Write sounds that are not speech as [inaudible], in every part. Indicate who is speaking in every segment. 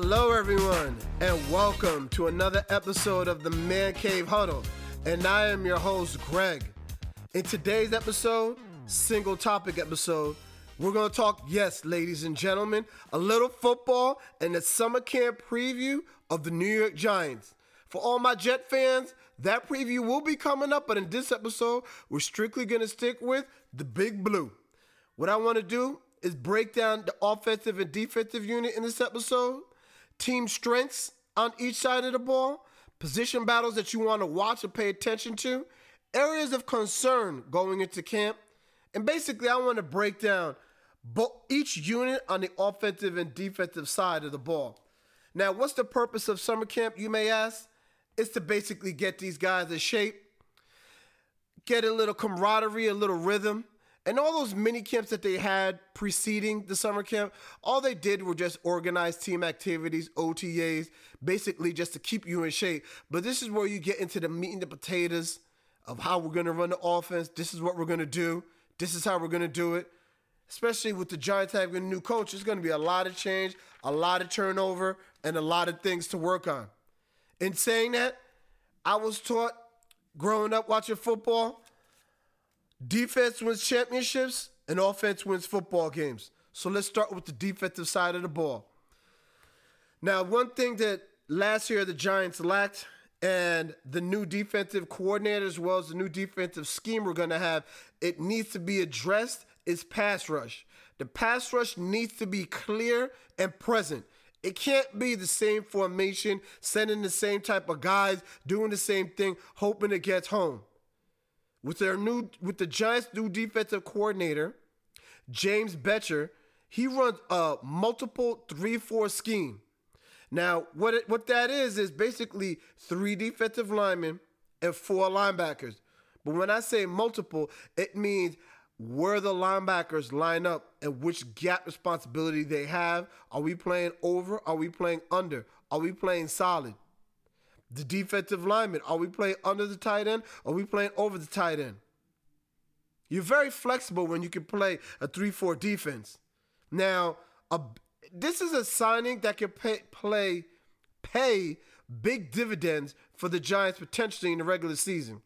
Speaker 1: Hello, everyone, and welcome to another episode of the Man Cave Huddle. And I am your host, Greg. In today's episode, single topic episode, we're going to talk, yes, ladies and gentlemen, a little football and the summer camp preview of the New York Giants. For all my Jet fans, that preview will be coming up, but in this episode, we're strictly going to stick with the Big Blue. What I want to do is break down the offensive and defensive unit in this episode, team strengths on each side of the ball, position battles that you want to watch and pay attention to, areas of concern going into camp, and basically I want to break down each unit on the offensive and defensive side of the ball. Now, what's the purpose of summer camp, you may ask? It's to basically get these guys in shape, get a little camaraderie, a little rhythm, and all those mini camps that they had preceding the summer camp, all they did were just organize team activities, OTAs, basically just to keep you in shape. But this is where you get into the meat and the potatoes of how we're going to run the offense. This is what we're going to do. This is how we're going to do it. Especially with the Giants having a new coach, there's going to be a lot of change, a lot of turnover, and a lot of things to work on. In saying that, I was taught growing up watching football Defense wins championships and offense wins football games. So let's start with the defensive side of the ball. Now, one thing that last year the Giants lacked, and the new defensive coordinator as well as the new defensive scheme we're going to have, it needs to be addressed, is pass rush. The pass rush needs to be clear and present. It can't be the same formation, sending the same type of guys, doing the same thing, hoping it gets home with their new with the Giants' new defensive coordinator, James Bettcher, he runs a multiple three-four scheme. Now, what it, what that is is basically three defensive linemen and four linebackers. But when I say multiple, it means where the linebackers line up and which gap responsibility they have. Are we playing over? Are we playing under? Are we playing solid? The defensive lineman. Are we playing under the tight end? Or are we playing over the tight end? You're very flexible when you can play a 3 4 defense. Now, a, this is a signing that can pay, play, pay big dividends for the Giants potentially in the regular season.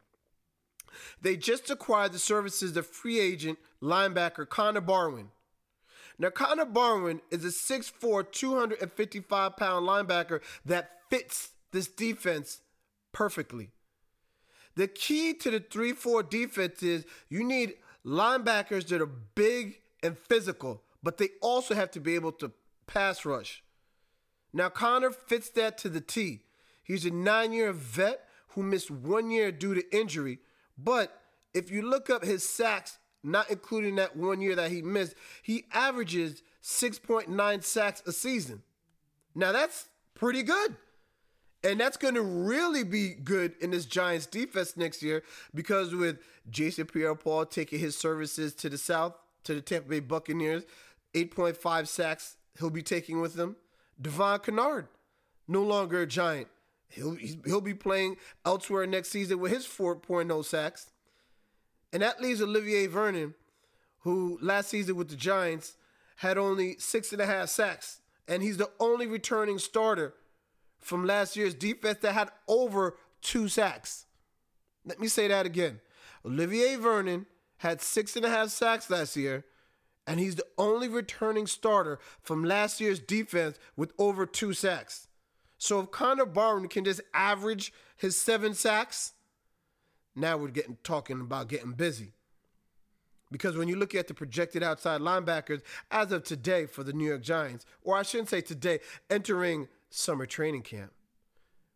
Speaker 1: They just acquired the services of free agent linebacker Connor Barwin. Now, Connor Barwin is a 6'4, 255 pound linebacker that fits this defense perfectly. The key to the 3 4 defense is you need linebackers that are big and physical, but they also have to be able to pass rush. Now, Connor fits that to the T. He's a nine year vet who missed one year due to injury, but if you look up his sacks, not including that one year that he missed, he averages 6.9 sacks a season. Now, that's pretty good. And that's going to really be good in this Giants defense next year because with Jason Pierre Paul taking his services to the South, to the Tampa Bay Buccaneers, 8.5 sacks he'll be taking with them. Devon Kennard, no longer a Giant. He'll, he'll be playing elsewhere next season with his 4.0 sacks. And that leaves Olivier Vernon, who last season with the Giants had only six and a half sacks. And he's the only returning starter from last year's defense that had over two sacks. Let me say that again. Olivier Vernon had six and a half sacks last year, and he's the only returning starter from last year's defense with over two sacks. So if Connor Barwin can just average his seven sacks, now we're getting talking about getting busy. Because when you look at the projected outside linebackers as of today for the New York Giants, or I shouldn't say today, entering summer training camp.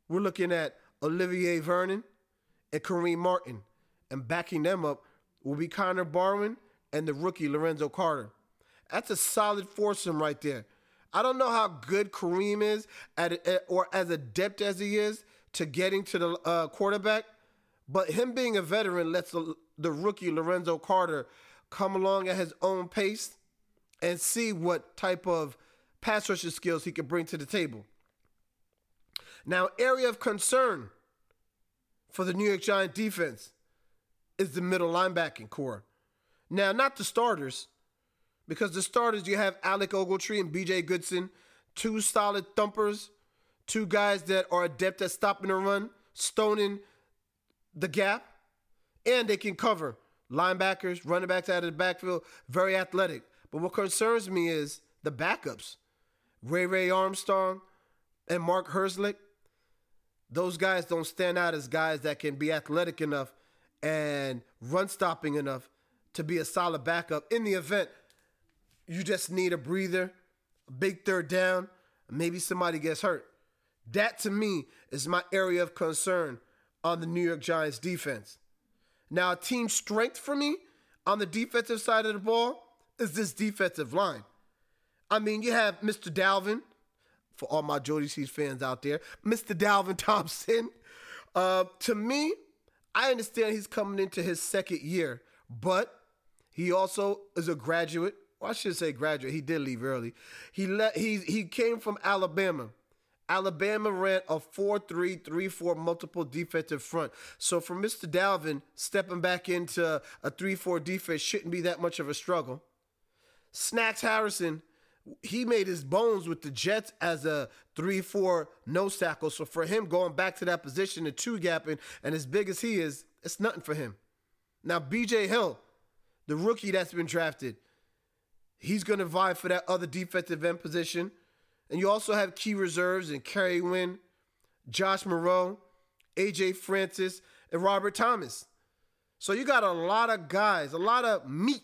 Speaker 1: We're looking at Olivier Vernon and Kareem Martin, and backing them up will be Connor Barwin and the rookie Lorenzo Carter. That's a solid foursome right there. I don't know how good Kareem is at, or as adept as he is to getting to the uh, quarterback, but him being a veteran lets the, the rookie Lorenzo Carter come along at his own pace and see what type of pass rusher skills he can bring to the table. Now, area of concern for the New York Giant defense is the middle linebacking core. Now, not the starters, because the starters you have Alec Ogletree and BJ Goodson, two solid thumpers, two guys that are adept at stopping the run, stoning the gap, and they can cover linebackers, running backs out of the backfield, very athletic. But what concerns me is the backups. Ray Ray Armstrong and Mark Herzlich, those guys don't stand out as guys that can be athletic enough and run stopping enough to be a solid backup in the event you just need a breather, a big third down, maybe somebody gets hurt. That to me is my area of concern on the New York Giants defense. Now, team strength for me on the defensive side of the ball is this defensive line. I mean, you have Mr. Dalvin, for all my Jodeci's fans out there, Mr. Dalvin [laughs] Thompson. Uh, to me, I understand he's coming into his second year, but he also is a graduate. Well, I should say graduate. He did leave early. He let he he came from Alabama. Alabama ran a 4-3-3-4 multiple defensive front. So for Mr. Dalvin, stepping back into a 3-4 defense shouldn't be that much of a struggle. Snacks Harrison, he made his bones with the Jets as a 3-4 nose tackle. So for him going back to that position and two gapping and as big as he is, it's nothing for him. Now BJ Hill, the rookie that's been drafted, he's going to vie for that other defensive end position. And you also have key reserves in Kerry Wynn, Josh Mauro, AJ Francis, and Robert Thomas. So you got a lot of guys, a lot of meat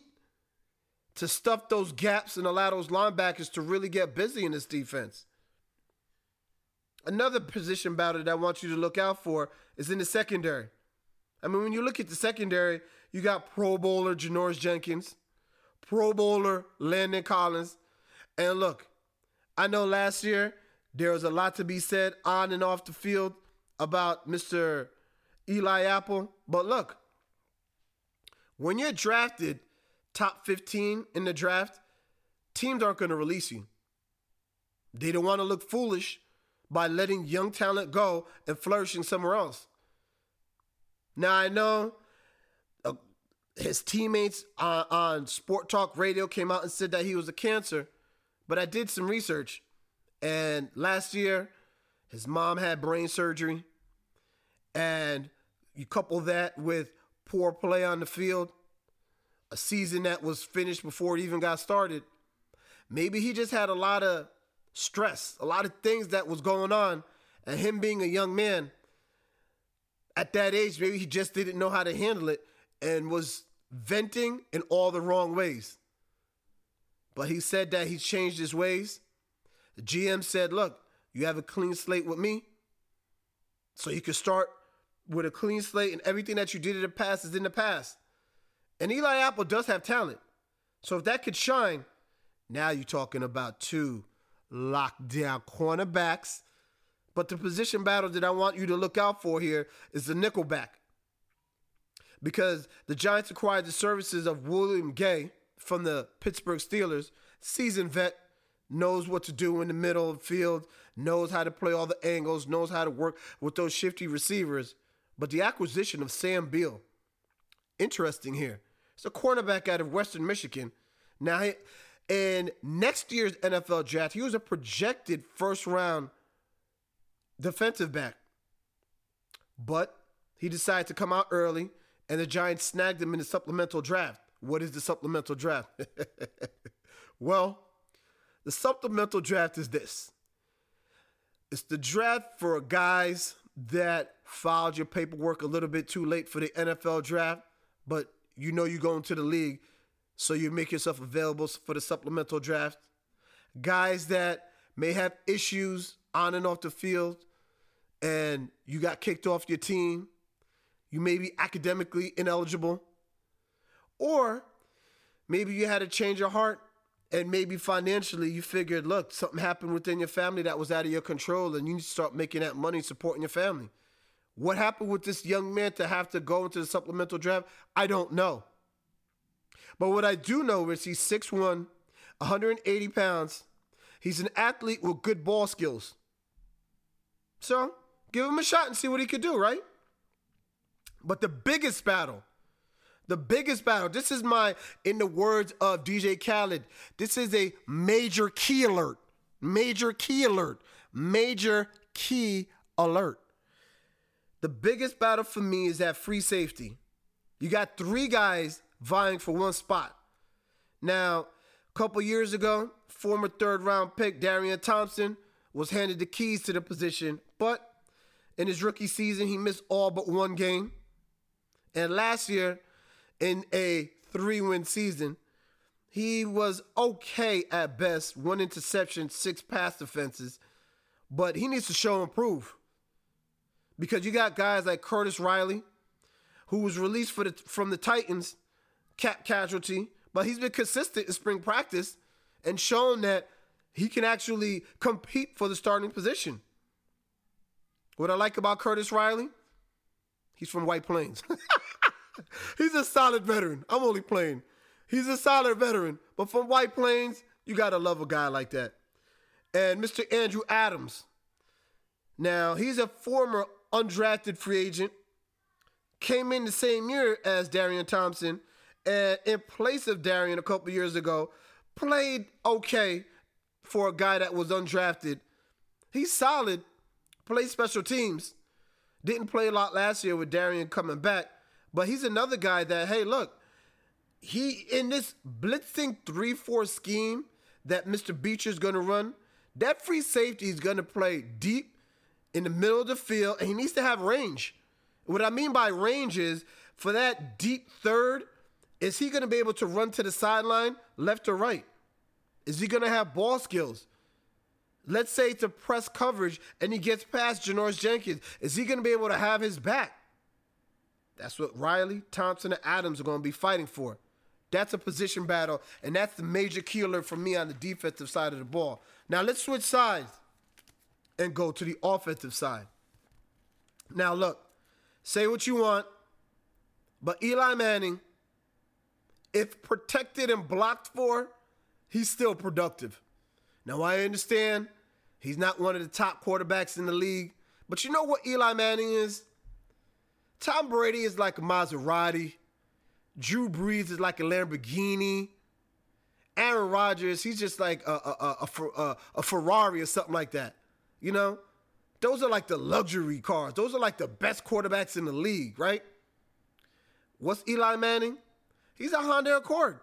Speaker 1: to stuff those gaps and allow those linebackers to really get busy in this defense. Another position battle that I want you to look out for is in the secondary. I mean, when you look at the secondary, you got Pro Bowler Janoris Jenkins, Pro Bowler Landon Collins, and look, I know last year there was a lot to be said on and off the field about Mr. Eli Apple. But look, when you're drafted top 15 in the draft, teams aren't going to release you. They don't want to look foolish by letting young talent go and flourishing somewhere else. Now, I know uh, his teammates on, on Sport Talk Radio came out and said that he was a cancer. But I did some research, and last year, his mom had brain surgery, and you couple that with poor play on the field, a season that was finished before it even got started. Maybe he just had a lot of stress, a lot of things that was going on, and him being a young man at that age, maybe he just didn't know how to handle it and was venting in all the wrong ways. But he said that he changed his ways. The GM said, Look, you have a clean slate with me. So you can start with a clean slate, and everything that you did in the past is in the past. And Eli Apple does have talent. So if that could shine, now you're talking about two lockdown cornerbacks. But the position battle that I want you to look out for here is the nickelback. Because the Giants acquired the services of William Gay, from the Pittsburgh Steelers, seasoned vet, knows what to do in the middle of the field, knows how to play all the angles, knows how to work with those shifty receivers. But the acquisition of Sam Beal, interesting here. It's a cornerback out of Western Michigan. Now, in next year's NFL draft, he was a projected first round defensive back. But he decided to come out early, and the Giants snagged him in the supplemental draft. What is the supplemental draft? [laughs] well, the supplemental draft is this it's the draft for guys that filed your paperwork a little bit too late for the NFL draft, but you know you go into the league, so you make yourself available for the supplemental draft. Guys that may have issues on and off the field, and you got kicked off your team. You may be academically ineligible. Or maybe you had a change of heart and maybe financially you figured, look, something happened within your family that was out of your control and you need to start making that money supporting your family. What happened with this young man to have to go into the supplemental draft? I don't know. But what I do know is he's 6'1, 180 pounds. He's an athlete with good ball skills. So give him a shot and see what he could do, right? But the biggest battle the biggest battle. This is my, in the words of DJ Khaled, this is a major key alert. Major key alert. Major key alert. The biggest battle for me is that free safety. You got three guys vying for one spot. Now, a couple years ago, former third round pick Darian Thompson was handed the keys to the position, but in his rookie season, he missed all but one game. And last year, in a three win season, he was okay at best, one interception, six pass defenses, but he needs to show and prove. Because you got guys like Curtis Riley, who was released for the, from the Titans, cap casualty, but he's been consistent in spring practice and shown that he can actually compete for the starting position. What I like about Curtis Riley, he's from White Plains. [laughs] he's a solid veteran. I'm only playing. He's a solid veteran. But from White Plains, you got to love a guy like that. And Mr. Andrew Adams. Now, he's a former undrafted free agent. Came in the same year as Darian Thompson. And in place of Darian a couple years ago, played okay for a guy that was undrafted. He's solid, plays special teams. Didn't play a lot last year with Darian coming back. But he's another guy that, hey, look, he in this blitzing 3-4 scheme that Mr. Beecher's going to run, that free safety is going to play deep in the middle of the field and he needs to have range. What I mean by range is for that deep third, is he going to be able to run to the sideline left or right? Is he going to have ball skills? Let's say a press coverage and he gets past Janoris Jenkins. Is he going to be able to have his back? That's what Riley, Thompson, and Adams are going to be fighting for. That's a position battle, and that's the major key alert for me on the defensive side of the ball. Now let's switch sides and go to the offensive side. Now look, say what you want, but Eli Manning, if protected and blocked for, he's still productive. Now I understand he's not one of the top quarterbacks in the league, but you know what Eli Manning is? Tom Brady is like a Maserati. Drew Brees is like a Lamborghini. Aaron Rodgers, he's just like a, a, a, a, uh, a Ferrari or something like that. You know? Those are like the luxury cars. Those are like the best quarterbacks in the league, right? What's Eli Manning? He's a Honda Accord.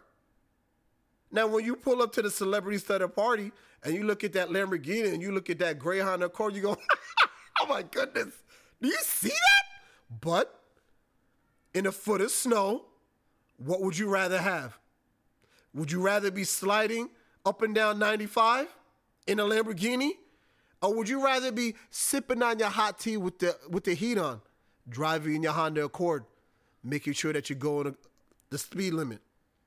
Speaker 1: Now, when you pull up to the celebrity studded party and you look at that Lamborghini and you look at that gray Honda Accord, you go, [laughs] oh my goodness, do you see that? But in a foot of snow, what would you rather have? Would you rather be sliding up and down 95 in a Lamborghini? Or would you rather be sipping on your hot tea with the with the heat on, driving in your Honda Accord, making sure that you're going the speed limit?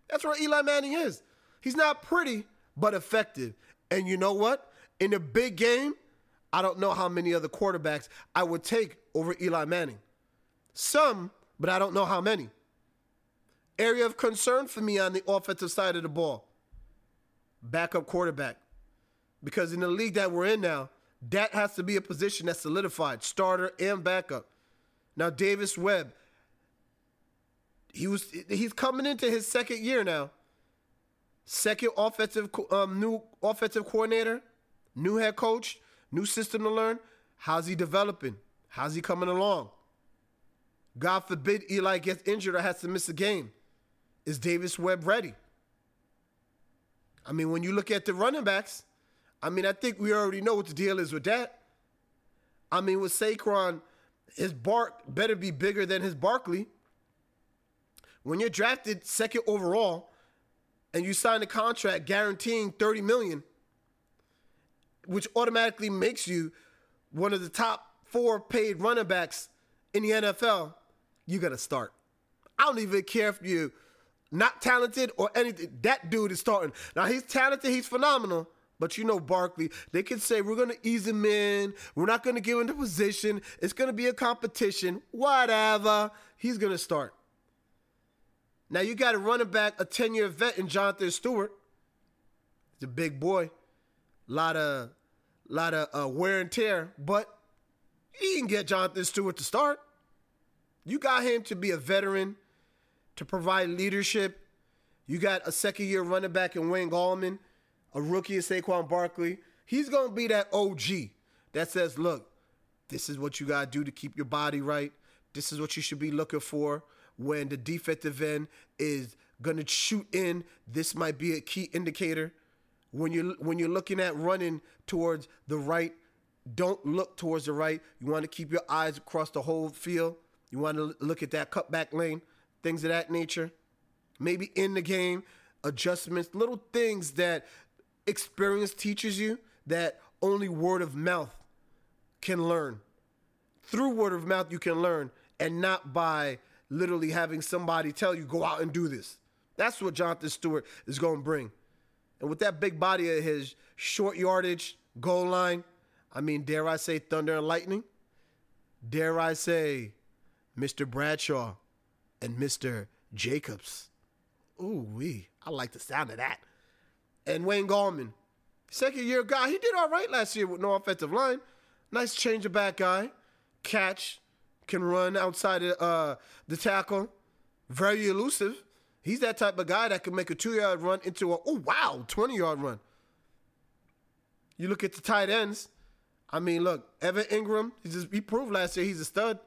Speaker 1: That's where Eli Manning is. He's not pretty, but effective. And you know what? In a big game, I don't know how many other quarterbacks I would take over Eli Manning. Some, but I don't know how many area of concern for me on the offensive side of the ball. Backup quarterback. Because in the league that we're in now, that has to be a position that's solidified, starter and backup. Now Davis Webb, he was he's coming into his second year now. Second offensive um, new offensive coordinator, new head coach, new system to learn. How's he developing? How's he coming along? God forbid Eli gets injured or has to miss a game. Is Davis Webb ready? I mean, when you look at the running backs, I mean, I think we already know what the deal is with that. I mean, with Saquon, his bark better be bigger than his Barkley. When you're drafted second overall and you sign a contract guaranteeing 30 million, which automatically makes you one of the top four paid running backs in the NFL, you got to start. I don't even care if you not talented or anything. That dude is starting. Now he's talented, he's phenomenal. But you know Barkley, they can say we're gonna ease him in, we're not gonna give him the position, it's gonna be a competition, whatever. He's gonna start. Now you got a running back, a 10-year vet in Jonathan Stewart. He's a big boy. A Lot of lot of uh, wear and tear, but you can get Jonathan Stewart to start. You got him to be a veteran to provide leadership. You got a second year running back in Wayne Gallman, a rookie in Saquon Barkley, He's going to be that OG that says, look, this is what you got to do to keep your body right. This is what you should be looking for when the defensive end is going to shoot in. This might be a key indicator. When you when you're looking at running towards the right, don't look towards the right. You want to keep your eyes across the whole field. You want to look at that cutback lane, things of that nature. Maybe in the game, adjustments, little things that experience teaches you that only word of mouth can learn. Through word of mouth, you can learn, and not by literally having somebody tell you, go out and do this. That's what Jonathan Stewart is going to bring. And with that big body of his short yardage, goal line, I mean, dare I say thunder and lightning? Dare I say Mr. Bradshaw and Mr. Jacobs? Ooh, wee. I like the sound of that. And Wayne Gallman, second year guy. He did all right last year with no offensive line. Nice change of back guy. Catch. Can run outside of uh, the tackle. Very elusive. He's that type of guy that can make a two yard run into a, oh, wow, 20 yard run. You look at the tight ends. I mean, look, Evan Engram. he, just, he proved last year he's a stud.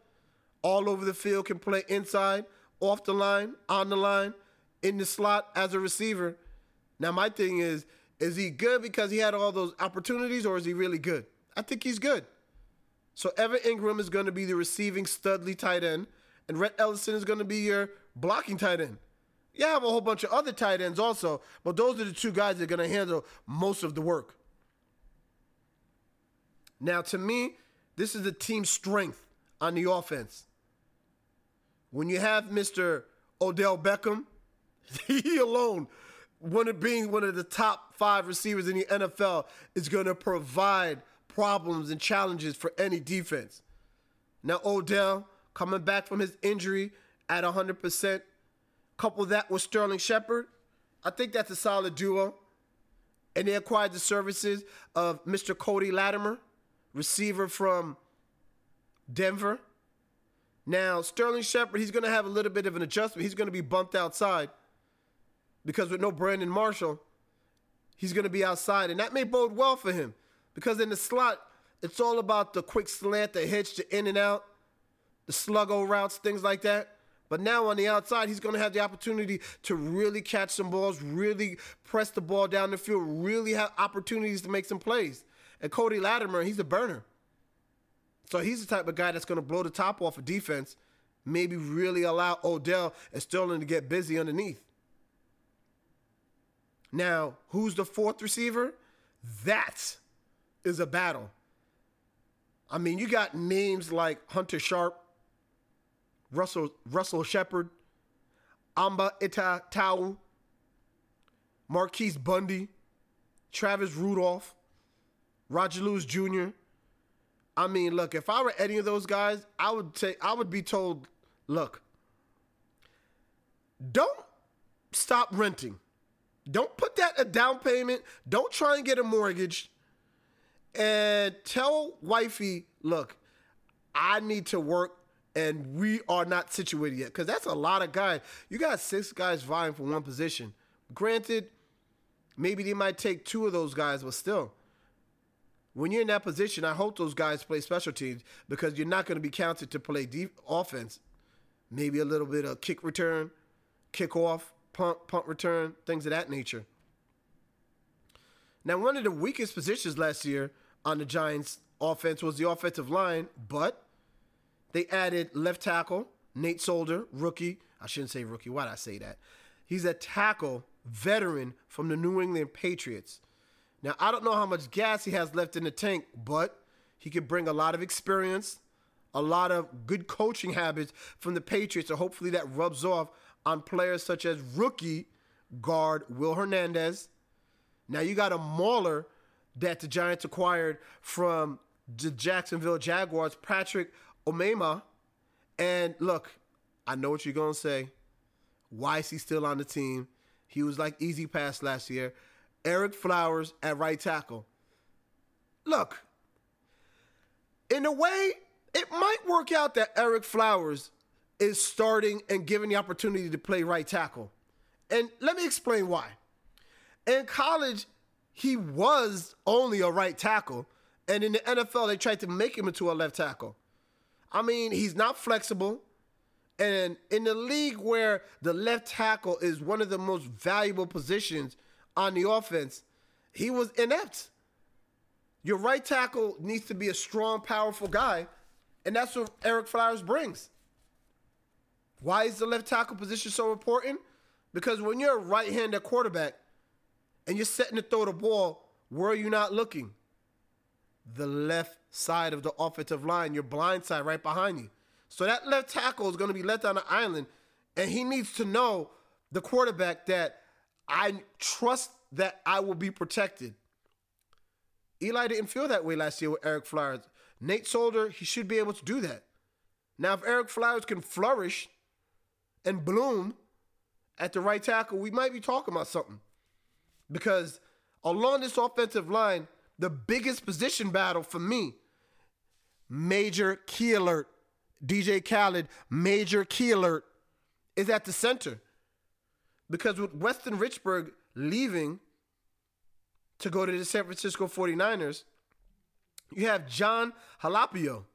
Speaker 1: All over the field, can play inside, off the line, on the line, in the slot as a receiver. Now, my thing is, is he good because he had all those opportunities, or is he really good? I think he's good. So Evan Engram is going to be the receiving studly tight end, and Rhett Ellison is going to be your blocking tight end. You have a whole bunch of other tight ends also, but those are the two guys that are going to handle most of the work. Now, to me, this is the team strength on the offense. When you have Mr. Odell Beckham, [laughs] he alone one of being one of the top five receivers in the NFL is going to provide problems and challenges for any defense. Now Odell coming back from his injury at 100%, couple that with Sterling Shepard, I think that's a solid duo. And they acquired the services of Mr. Cody Latimer, receiver from Denver. Now, Sterling Shepard, he's going to have a little bit of an adjustment. He's going to be bumped outside because with no Brandon Marshall, he's going to be outside. And that may bode well for him because in the slot, it's all about the quick slant, the hitch, the in and out, the sluggo routes, things like that. But now on the outside, he's going to have the opportunity to really catch some balls, really press the ball down the field, really have opportunities to make some plays. And Cody Latimer, he's a burner. So he's the type of guy that's going to blow the top off of defense, maybe really allow Odell and Sterling to get busy underneath. Now, who's the fourth receiver? That is a battle. I mean, you got names like Hunter Sharp, Russell Russell Shepard, Amba Ita Tau, Marquis Bundy, Travis Rudolph, Roger Lewis Jr. I mean, look, if I were any of those guys, I would take I would be told, look, don't stop renting. Don't put that a down payment. Don't try and get a mortgage. And tell wifey, look, I need to work and we are not situated yet. Because that's a lot of guys. You got six guys vying for one position. Granted, maybe they might take two of those guys, but still. When you're in that position, I hope those guys play special teams because you're not going to be counted to play deep offense. Maybe a little bit of kick return, kick off, punt, punt return, things of that nature. Now, one of the weakest positions last year on the Giants offense was the offensive line, but they added left tackle, Nate Solder, rookie. I shouldn't say rookie. Why'd I say that? He's a tackle veteran from the New England Patriots. Now, I don't know how much gas he has left in the tank, but he could bring a lot of experience, a lot of good coaching habits from the Patriots, and hopefully that rubs off on players such as rookie guard Will Hernandez. Now you got a mauler that the Giants acquired from the Jacksonville Jaguars, Patrick Omameh. And look, I know what you're going to say. Why is he still on the team? He was like easy pass last year. Ereck Flowers at right tackle. Look, in a way, it might work out that Ereck Flowers is starting and given the opportunity to play right tackle. And let me explain why. In college, he was only a right tackle. And in the NFL, they tried to make him into a left tackle. I mean, he's not flexible. And in the league where the left tackle is one of the most valuable positions on the offense, he was inept. Your right tackle needs to be a strong, powerful guy, and that's what Ereck Flowers brings. Why is the left tackle position so important? Because when you're a right-handed quarterback and you're setting to throw the ball, where are you not looking? The left side of the offensive line, your blind side right behind you. So that left tackle is going to be left on the island, and he needs to know the quarterback that I trust that I will be protected. Eli didn't feel that way last year with Ereck Flowers. Nate Solder, he should be able to do that. Now, if Ereck Flowers can flourish and bloom at the right tackle, we might be talking about something. Because along this offensive line, the biggest position battle for me, major key alert, DJ Khaled, major key alert, is at the center. Because with Weston Richburg leaving to go to the San Francisco 49ers, you have Jon Halapio.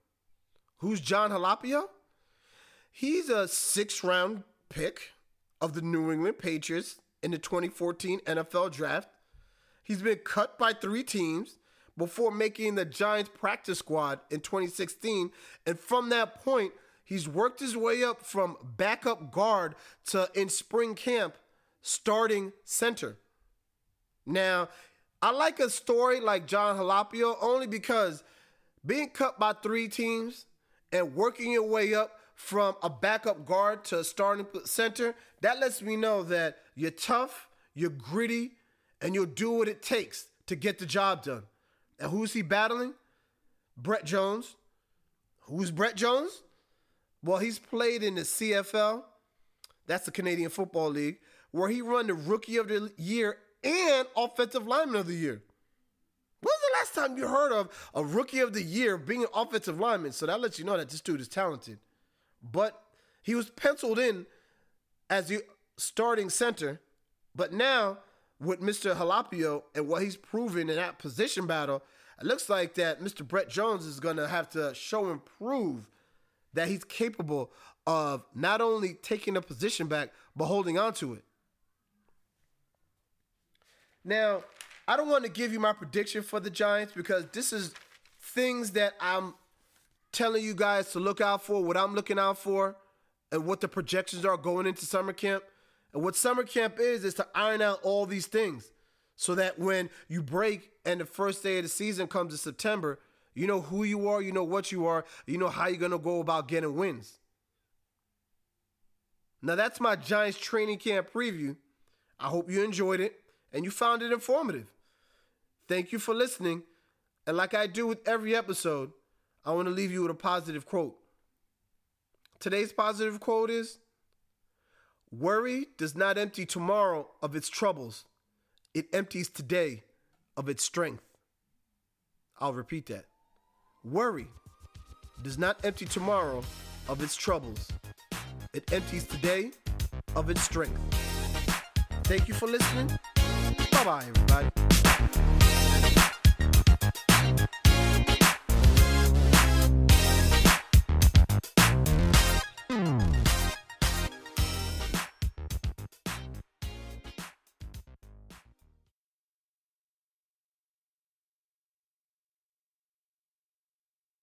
Speaker 1: Who's Jon Halapio? He's a six round pick of the New England Patriots in the 2014 NFL Draft. He's been cut by three teams before making the Giants practice squad in 2016. And from that point, he's worked his way up from backup guard to in spring camp starting center. Now, I like a story like Jon Halapio only because being cut by three teams and working your way up from a backup guard to a starting center, that lets me know that you're tough, you're gritty, and you'll do what it takes to get the job done. And who's he battling? Brett Jones. Who's Brett Jones? Well, he's played in the CFL. That's the Canadian Football League, where he won the Rookie of the Year and Offensive Lineman of the Year. When was the last time you heard of a Rookie of the Year being an offensive lineman? So that lets you know that this dude is talented. But he was penciled in as the starting center. But now, with Mr. Halapio and what he's proven in that position battle, it looks like that Mr. Brett Jones is going to have to show and prove that he's capable of not only taking the position back, but holding on to it. Now, I don't want to give you my prediction for the Giants because this is things that I'm telling you guys to look out for, what I'm looking out for, and what the projections are going into summer camp. And what summer camp is, is to iron out all these things so that when you break and the first day of the season comes in September, you know who you are, you know what you are, you know how you're going to go about getting wins. Now, that's my Giants training camp preview. I hope you enjoyed it and you found it informative. Thank you for listening. And like I do with every episode, I want to leave you with a positive quote. Today's positive quote is Worry does not empty tomorrow of its troubles, it empties today of its strength. I'll repeat that. Worry does not empty tomorrow of its troubles, it empties today of its strength. Thank you for listening. Bye bye, everybody.